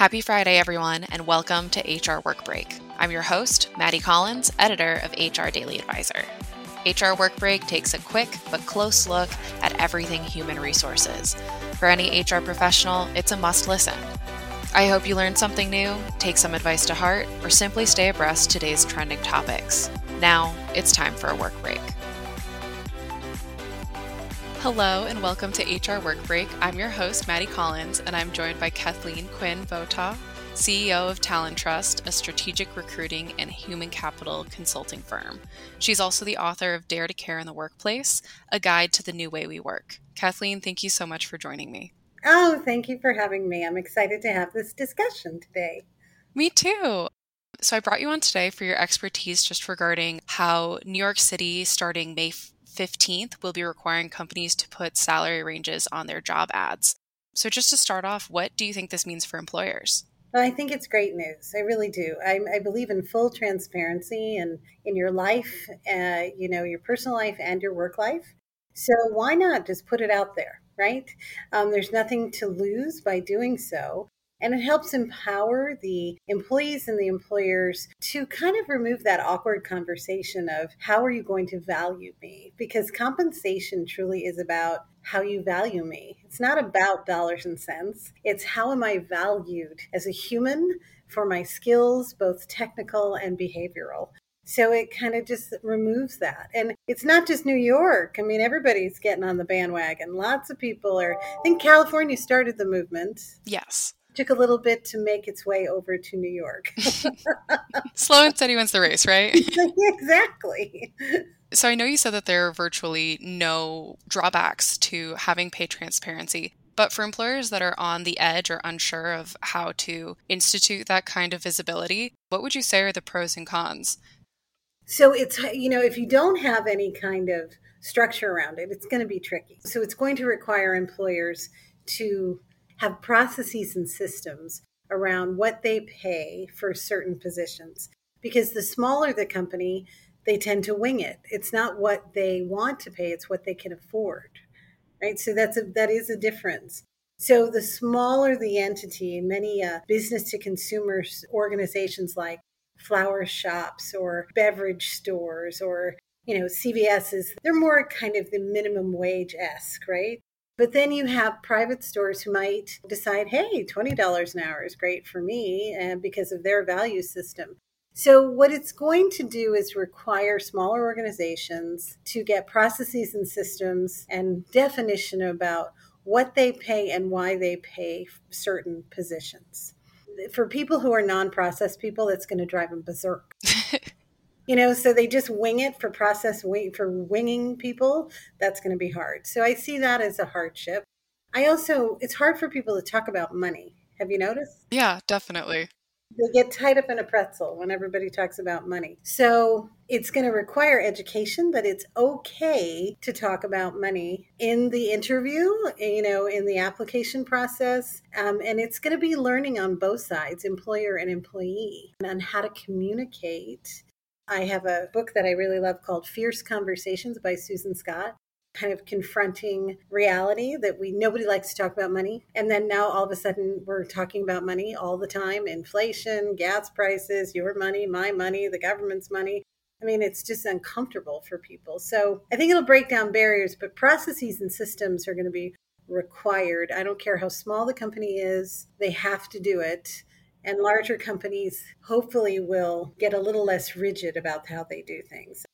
Happy Friday, everyone, and welcome to HR Work Break. I'm your host, Maddie Collins, editor of HR Daily Advisor. HR Work Break takes a quick but close look at everything human resources. For any HR professional, it's a must listen. I hope you learned something new, take some advice to heart, or simply stay abreast today's trending topics. Now, it's time for a work break. Hello and welcome to HR Work Break. I'm your host, Maddie Collins, and I'm joined by Kathleen Quinn Votaw, CEO of Talent Trust, a strategic recruiting and human capital consulting firm. She's also the author of Dare to Care in the Workplace, a guide to the new way we work. Kathleen, thank you so much for joining me. Oh, thank you for having me. I'm excited to have this discussion today. Me too. So, I brought you on today for your expertise just regarding how New York City, starting May 15th will be requiring companies to put salary ranges on their job ads. So, just to start off, what do you think this means for employers? I think it's great news. I really do. I, I believe in full transparency and in your life, uh, you know, your personal life and your work life. So why not just put it out there, right? Um, there's nothing to lose by doing so. And it helps empower the employees and the employers to kind of remove that awkward conversation of how are you going to value me? Because compensation truly is about how you value me. It's not about dollars and cents, it's how am I valued as a human for my skills, both technical and behavioral. So it kind of just removes that. And it's not just New York. I mean, everybody's getting on the bandwagon. Lots of people are, I think California started the movement. Yes took a little bit to make its way over to New York. Slow and steady wins the race, right? exactly. So I know you said that there are virtually no drawbacks to having pay transparency. But for employers that are on the edge or unsure of how to institute that kind of visibility, what would you say are the pros and cons? So it's, you know, if you don't have any kind of structure around it, it's going to be tricky. So it's going to require employers to have processes and systems around what they pay for certain positions. Because the smaller the company, they tend to wing it. It's not what they want to pay, it's what they can afford. Right? So that's a that is a difference. So the smaller the entity, many uh, business to consumer organizations like flower shops or beverage stores or you know CVS's, they're more kind of the minimum wage esque, right? But then you have private stores who might decide, hey, $20 an hour is great for me and because of their value system. So, what it's going to do is require smaller organizations to get processes and systems and definition about what they pay and why they pay certain positions. For people who are non process people, that's going to drive them berserk. you know so they just wing it for process wing for winging people that's going to be hard so i see that as a hardship i also it's hard for people to talk about money have you noticed yeah definitely they get tied up in a pretzel when everybody talks about money. So it's going to require education that it's okay to talk about money in the interview, you know, in the application process. Um, and it's going to be learning on both sides, employer and employee, on how to communicate I have a book that I really love called Fierce Conversations by Susan Scott kind of confronting reality that we nobody likes to talk about money. And then now all of a sudden we're talking about money all the time inflation gas prices your money my money the government's money. I mean it's just uncomfortable for people. So i think it'll break down barriers but processes and systems are going to be required. I don't care how small the company is they have to do it and larger companies hopefully will get a little less rigid about how they do things.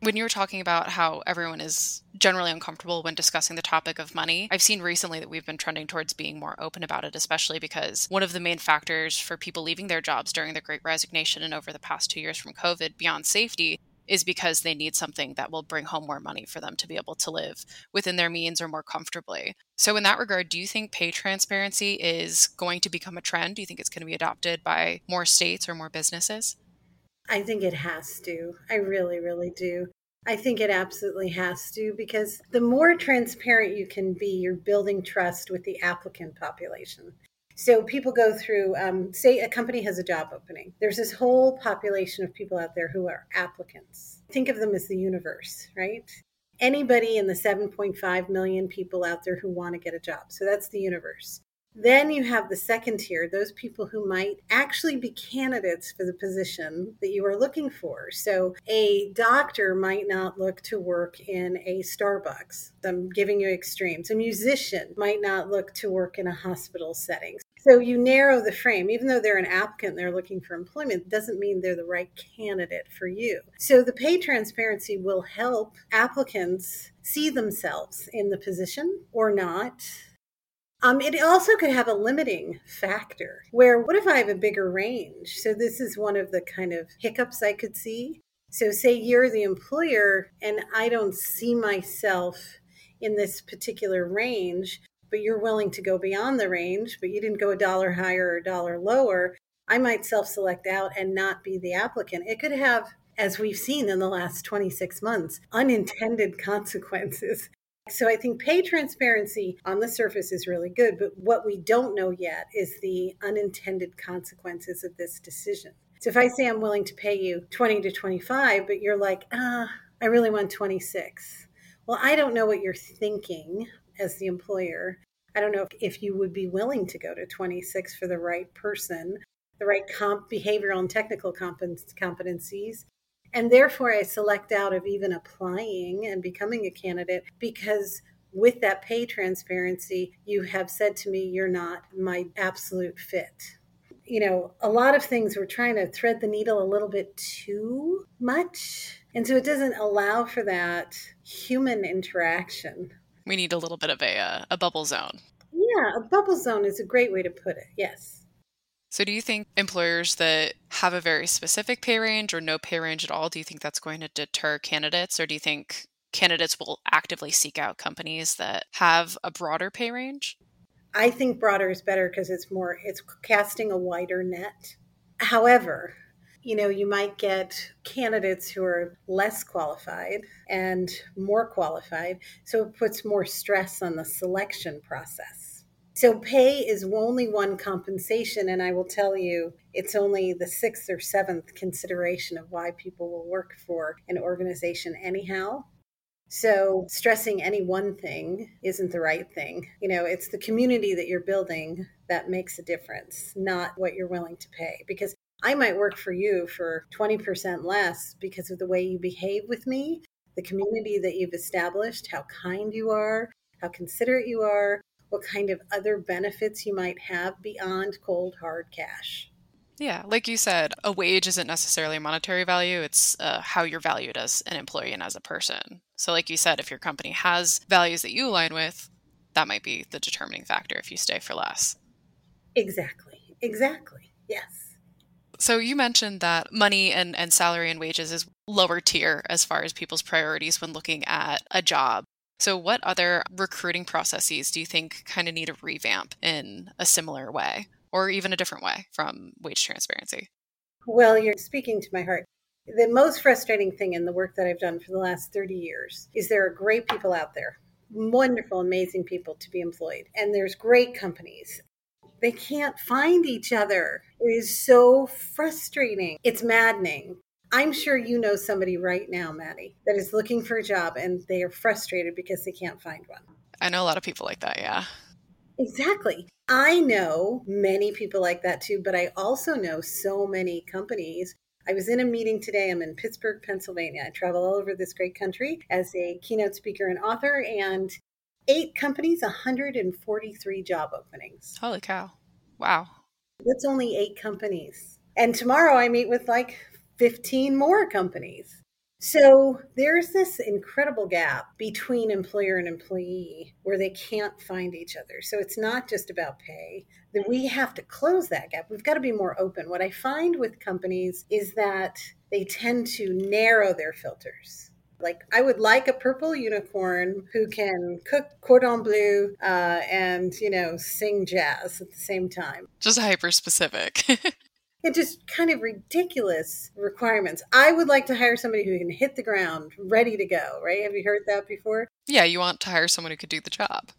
When you were talking about how everyone is generally uncomfortable when discussing the topic of money, I've seen recently that we've been trending towards being more open about it, especially because one of the main factors for people leaving their jobs during the great resignation and over the past two years from COVID, beyond safety, is because they need something that will bring home more money for them to be able to live within their means or more comfortably. So, in that regard, do you think pay transparency is going to become a trend? Do you think it's going to be adopted by more states or more businesses? I think it has to. I really, really do. I think it absolutely has to because the more transparent you can be, you're building trust with the applicant population. So people go through, um, say a company has a job opening. There's this whole population of people out there who are applicants. Think of them as the universe, right? Anybody in the 7.5 million people out there who want to get a job. So that's the universe. Then you have the second tier, those people who might actually be candidates for the position that you are looking for. So a doctor might not look to work in a Starbucks. I'm giving you extremes. A musician might not look to work in a hospital setting. So you narrow the frame. Even though they're an applicant, they're looking for employment, doesn't mean they're the right candidate for you. So the pay transparency will help applicants see themselves in the position or not um, it also could have a limiting factor where what if I have a bigger range? So, this is one of the kind of hiccups I could see. So, say you're the employer and I don't see myself in this particular range, but you're willing to go beyond the range, but you didn't go a dollar higher or a dollar lower. I might self select out and not be the applicant. It could have as we've seen in the last 26 months, unintended consequences so I think pay transparency on the surface is really good, but what we don't know yet is the unintended consequences of this decision. So if I say I'm willing to pay you 20 to 25, but you're like, ah, I really want 26. Well, I don't know what you're thinking as the employer. I don't know if you would be willing to go to 26 for the right person, the right comp, behavioral and technical competencies, and therefore, I select out of even applying and becoming a candidate because with that pay transparency, you have said to me, you're not my absolute fit. You know, a lot of things we're trying to thread the needle a little bit too much. And so it doesn't allow for that human interaction. We need a little bit of a, uh, a bubble zone. Yeah, a bubble zone is a great way to put it. Yes. So, do you think employers that have a very specific pay range or no pay range at all, do you think that's going to deter candidates? Or do you think candidates will actively seek out companies that have a broader pay range? I think broader is better because it's more, it's casting a wider net. However, you know, you might get candidates who are less qualified and more qualified. So it puts more stress on the selection process. So pay is only one compensation, and I will tell you, it's only the sixth or seventh consideration of why people will work for an organization anyhow. So, stressing any one thing isn't the right thing. You know, it's the community that you're building that makes a difference, not what you're willing to pay. Because I might work for you for 20% less because of the way you behave with me, the community that you've established, how kind you are, how considerate you are, what kind of other benefits you might have beyond cold hard cash. Yeah, like you said, a wage isn't necessarily a monetary value. It's uh, how you're valued as an employee and as a person. So, like you said, if your company has values that you align with, that might be the determining factor if you stay for less. Exactly. Exactly. Yes. So, you mentioned that money and, and salary and wages is lower tier as far as people's priorities when looking at a job. So, what other recruiting processes do you think kind of need a revamp in a similar way or even a different way from wage transparency? Well, you're speaking to my heart. The most frustrating thing in the work that I've done for the last 30 years is there are great people out there, wonderful, amazing people to be employed, and there's great companies. They can't find each other. It is so frustrating. It's maddening. I'm sure you know somebody right now, Maddie, that is looking for a job and they are frustrated because they can't find one. I know a lot of people like that, yeah. Exactly. I know many people like that too, but I also know so many companies. I was in a meeting today. I'm in Pittsburgh, Pennsylvania. I travel all over this great country as a keynote speaker and author, and eight companies, 143 job openings. Holy cow. Wow. That's only eight companies. And tomorrow I meet with like 15 more companies. So there's this incredible gap between employer and employee where they can't find each other. So it's not just about pay. We have to close that gap. We've got to be more open. What I find with companies is that they tend to narrow their filters. Like I would like a purple unicorn who can cook cordon bleu uh, and you know sing jazz at the same time. Just hyper specific. and just kind of ridiculous requirements. I would like to hire somebody who can hit the ground ready to go, right? Have you heard that before? Yeah, you want to hire someone who could do the job.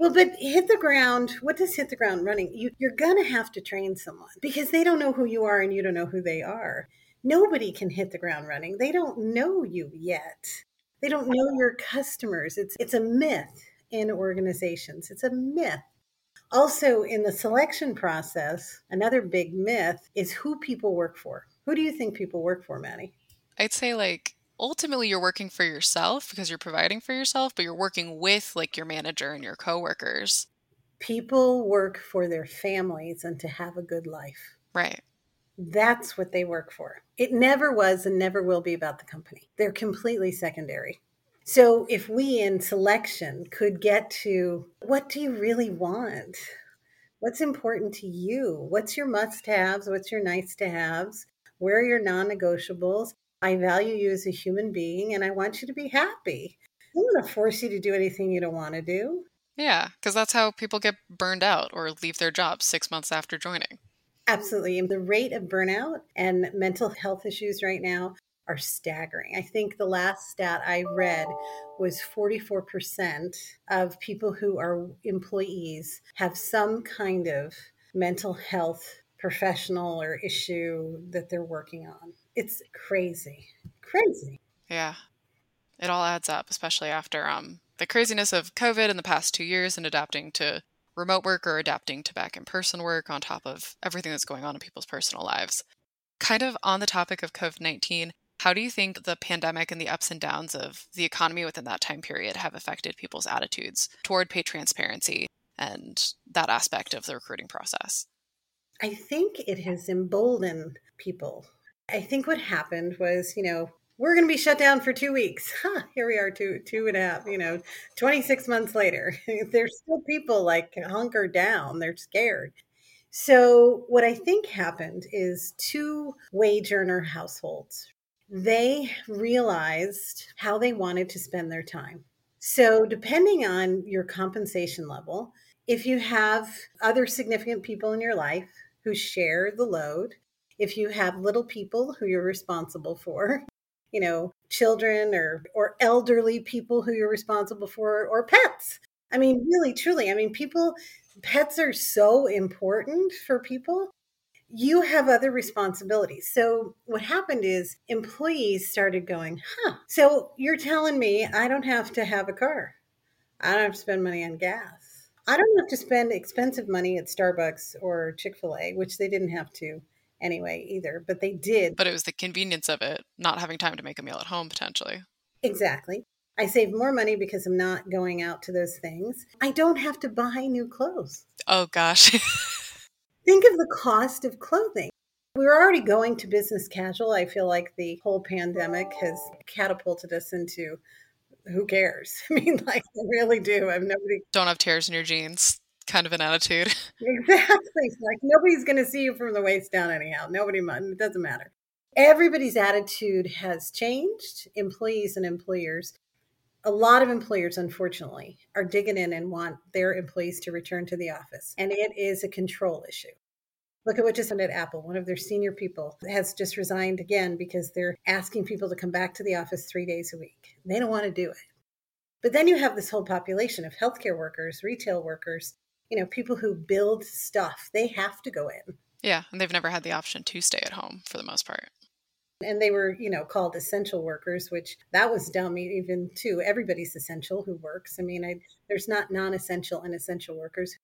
Well, but hit the ground, what does hit the ground running? You, you're going to have to train someone because they don't know who you are and you don't know who they are. Nobody can hit the ground running. They don't know you yet. They don't know your customers. It's it's a myth in organizations. It's a myth Also, in the selection process, another big myth is who people work for. Who do you think people work for, Maddie? I'd say like ultimately you're working for yourself because you're providing for yourself, but you're working with like your manager and your coworkers. People work for their families and to have a good life. Right. That's what they work for. It never was and never will be about the company. They're completely secondary. So if we in selection could get to what do you really want? What's important to you? What's your must haves? What's your nice to haves? Where are your non negotiables? I value you as a human being and I want you to be happy. I'm going to force you to do anything you don't want to do. Yeah, because that's how people get burned out or leave their jobs six months after joining. Absolutely. And the rate of burnout and mental health issues right now are staggering. I think the last stat I read was 44% of people who are employees have some kind of mental health professional or issue that they're working on. It's crazy. Crazy. Yeah. It all adds up, especially after um the craziness of COVID in the past 2 years and adapting to remote work or adapting to back in person work on top of everything that's going on in people's personal lives. Kind of on the topic of COVID 19, how do you think the pandemic and the ups and downs of the economy within that time period have affected people's attitudes toward pay transparency and that aspect of the recruiting process? I think it has emboldened people. I think what happened was, you know, we're going to be shut down for two weeks. Huh, here we are, two, two and a half, you know, 26 months later. There's still people like hunker down. They're scared. So, what I think happened is two wage earner households they realized how they wanted to spend their time. So, depending on your compensation level, if you have other significant people in your life who share the load, if you have little people who you're responsible for, you know, children or or elderly people who you're responsible for or pets. I mean, really truly, I mean, people pets are so important for people you have other responsibilities. So what happened is employees started going, huh, so you're telling me I don't have to have a car. I don't have to spend money on gas. I don't have to spend expensive money at Starbucks or Chick fil A, which they didn't have to anyway either, but they did. But it was the convenience of it, not having time to make a meal at home potentially. Exactly. I save more money because I'm not going out to those things. I don't have to buy new clothes. Oh gosh. Think of the cost of clothing. We were already going to business casual. I feel like the whole pandemic has catapulted us into who cares? I mean, like, I really do. I'm nobody. Don't have tears in your jeans kind of an attitude. Exactly. Like, nobody's going to see you from the waist down, anyhow. Nobody, it doesn't matter. Everybody's attitude has changed, employees and employers. A lot of employers, unfortunately, are digging in and want their employees to return to the office. And it is a control issue. Look at what just happened at Apple. One of their senior people has just resigned again because they're asking people to come back to the office three days a week. They don't want to do it. But then you have this whole population of healthcare workers, retail workers, you know, people who build stuff. They have to go in. Yeah, and they've never had the option to stay at home for the most part and they were you know called essential workers which that was dumb even too everybody's essential who works i mean I, there's not non-essential and essential workers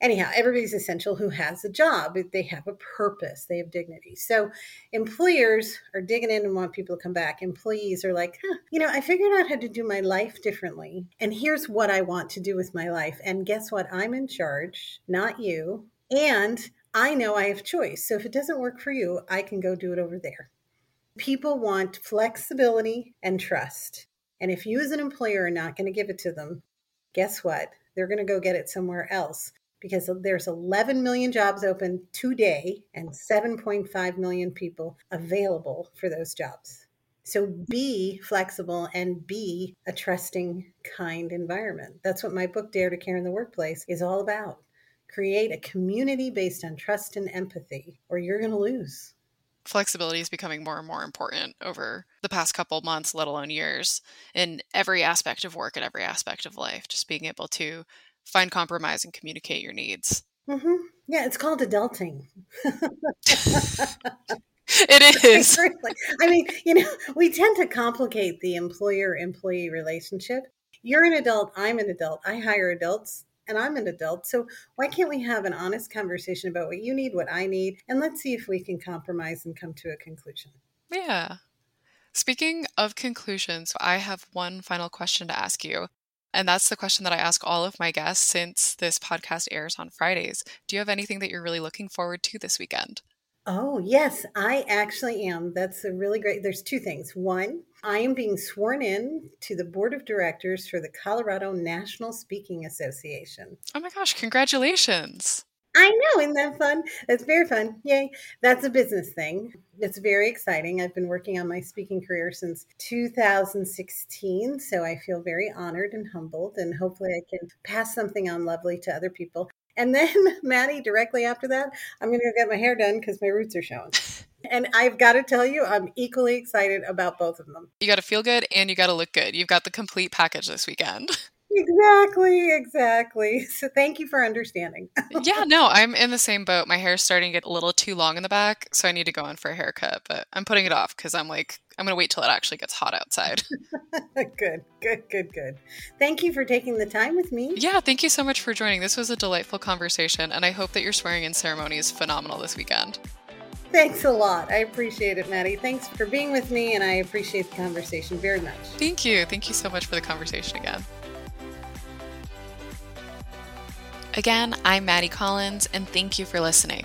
anyhow everybody's essential who has a job. They have a purpose they have dignity. So employers are digging in and want people to come back. Employees are like huh, you know i figured out how to do my life differently and here's what i want to do with my life and guess what? I'm in charge not you and i know i have choice. So if it doesn't work for you i can go do it over there. People want flexibility and trust. And if you as an employer are not going to give it to them, guess what? They're going to go get it somewhere else because there's 11 million jobs open today and 7.5 million people available for those jobs. So be flexible and be a trusting, kind environment. That's what my book, Dare to Care in the Workplace, is all about. Create a community based on trust and empathy, or you're going to lose flexibility is becoming more and more important over the past couple months, let alone years, in every aspect of work and every aspect of life. Just being able to find compromise and communicate your needs. Mm-hmm. Yeah, it's called adulting. it is. I mean, you know, we tend to complicate the employer employee relationship. You're an adult, I'm an adult. I hire adults and I'm an adult. So why can't we have an honest conversation about what you need, what I need, and let's see if we can compromise and come to a conclusion. Yeah. Speaking of conclusions, I have one final question to ask you. And that's the question that I ask all of my guests since this podcast airs on Fridays. Do you have anything that you're really looking forward to this weekend? Oh, yes, I actually am. That's a really great. There's two things. One, I am being sworn in to the board of directors for the Colorado National Speaking Association. Oh my gosh, congratulations. I know, isn't that fun? It's very fun. Yay. That's a business thing. It's very exciting. I've been working on my speaking career since 2016. So I feel very honored and humbled, and hopefully I can pass something on lovely to other people. And then, Maddie, directly after that, I'm going to go get my hair done because my roots are showing. And I've got to tell you, I'm equally excited about both of them. You got to feel good and you got to look good. You've got the complete package this weekend. Exactly, exactly. So thank you for understanding. yeah, no, I'm in the same boat. My hair's starting to get a little too long in the back, so I need to go in for a haircut, but I'm putting it off because I'm like, I'm going to wait till it actually gets hot outside. good, good, good, good. Thank you for taking the time with me. Yeah, thank you so much for joining. This was a delightful conversation, and I hope that your swearing in ceremony is phenomenal this weekend. Thanks a lot. I appreciate it, Maddie. Thanks for being with me, and I appreciate the conversation very much. Thank you. Thank you so much for the conversation again. Again, I'm Maddie Collins, and thank you for listening.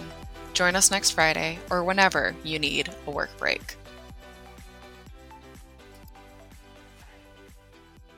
Join us next Friday or whenever you need a work break.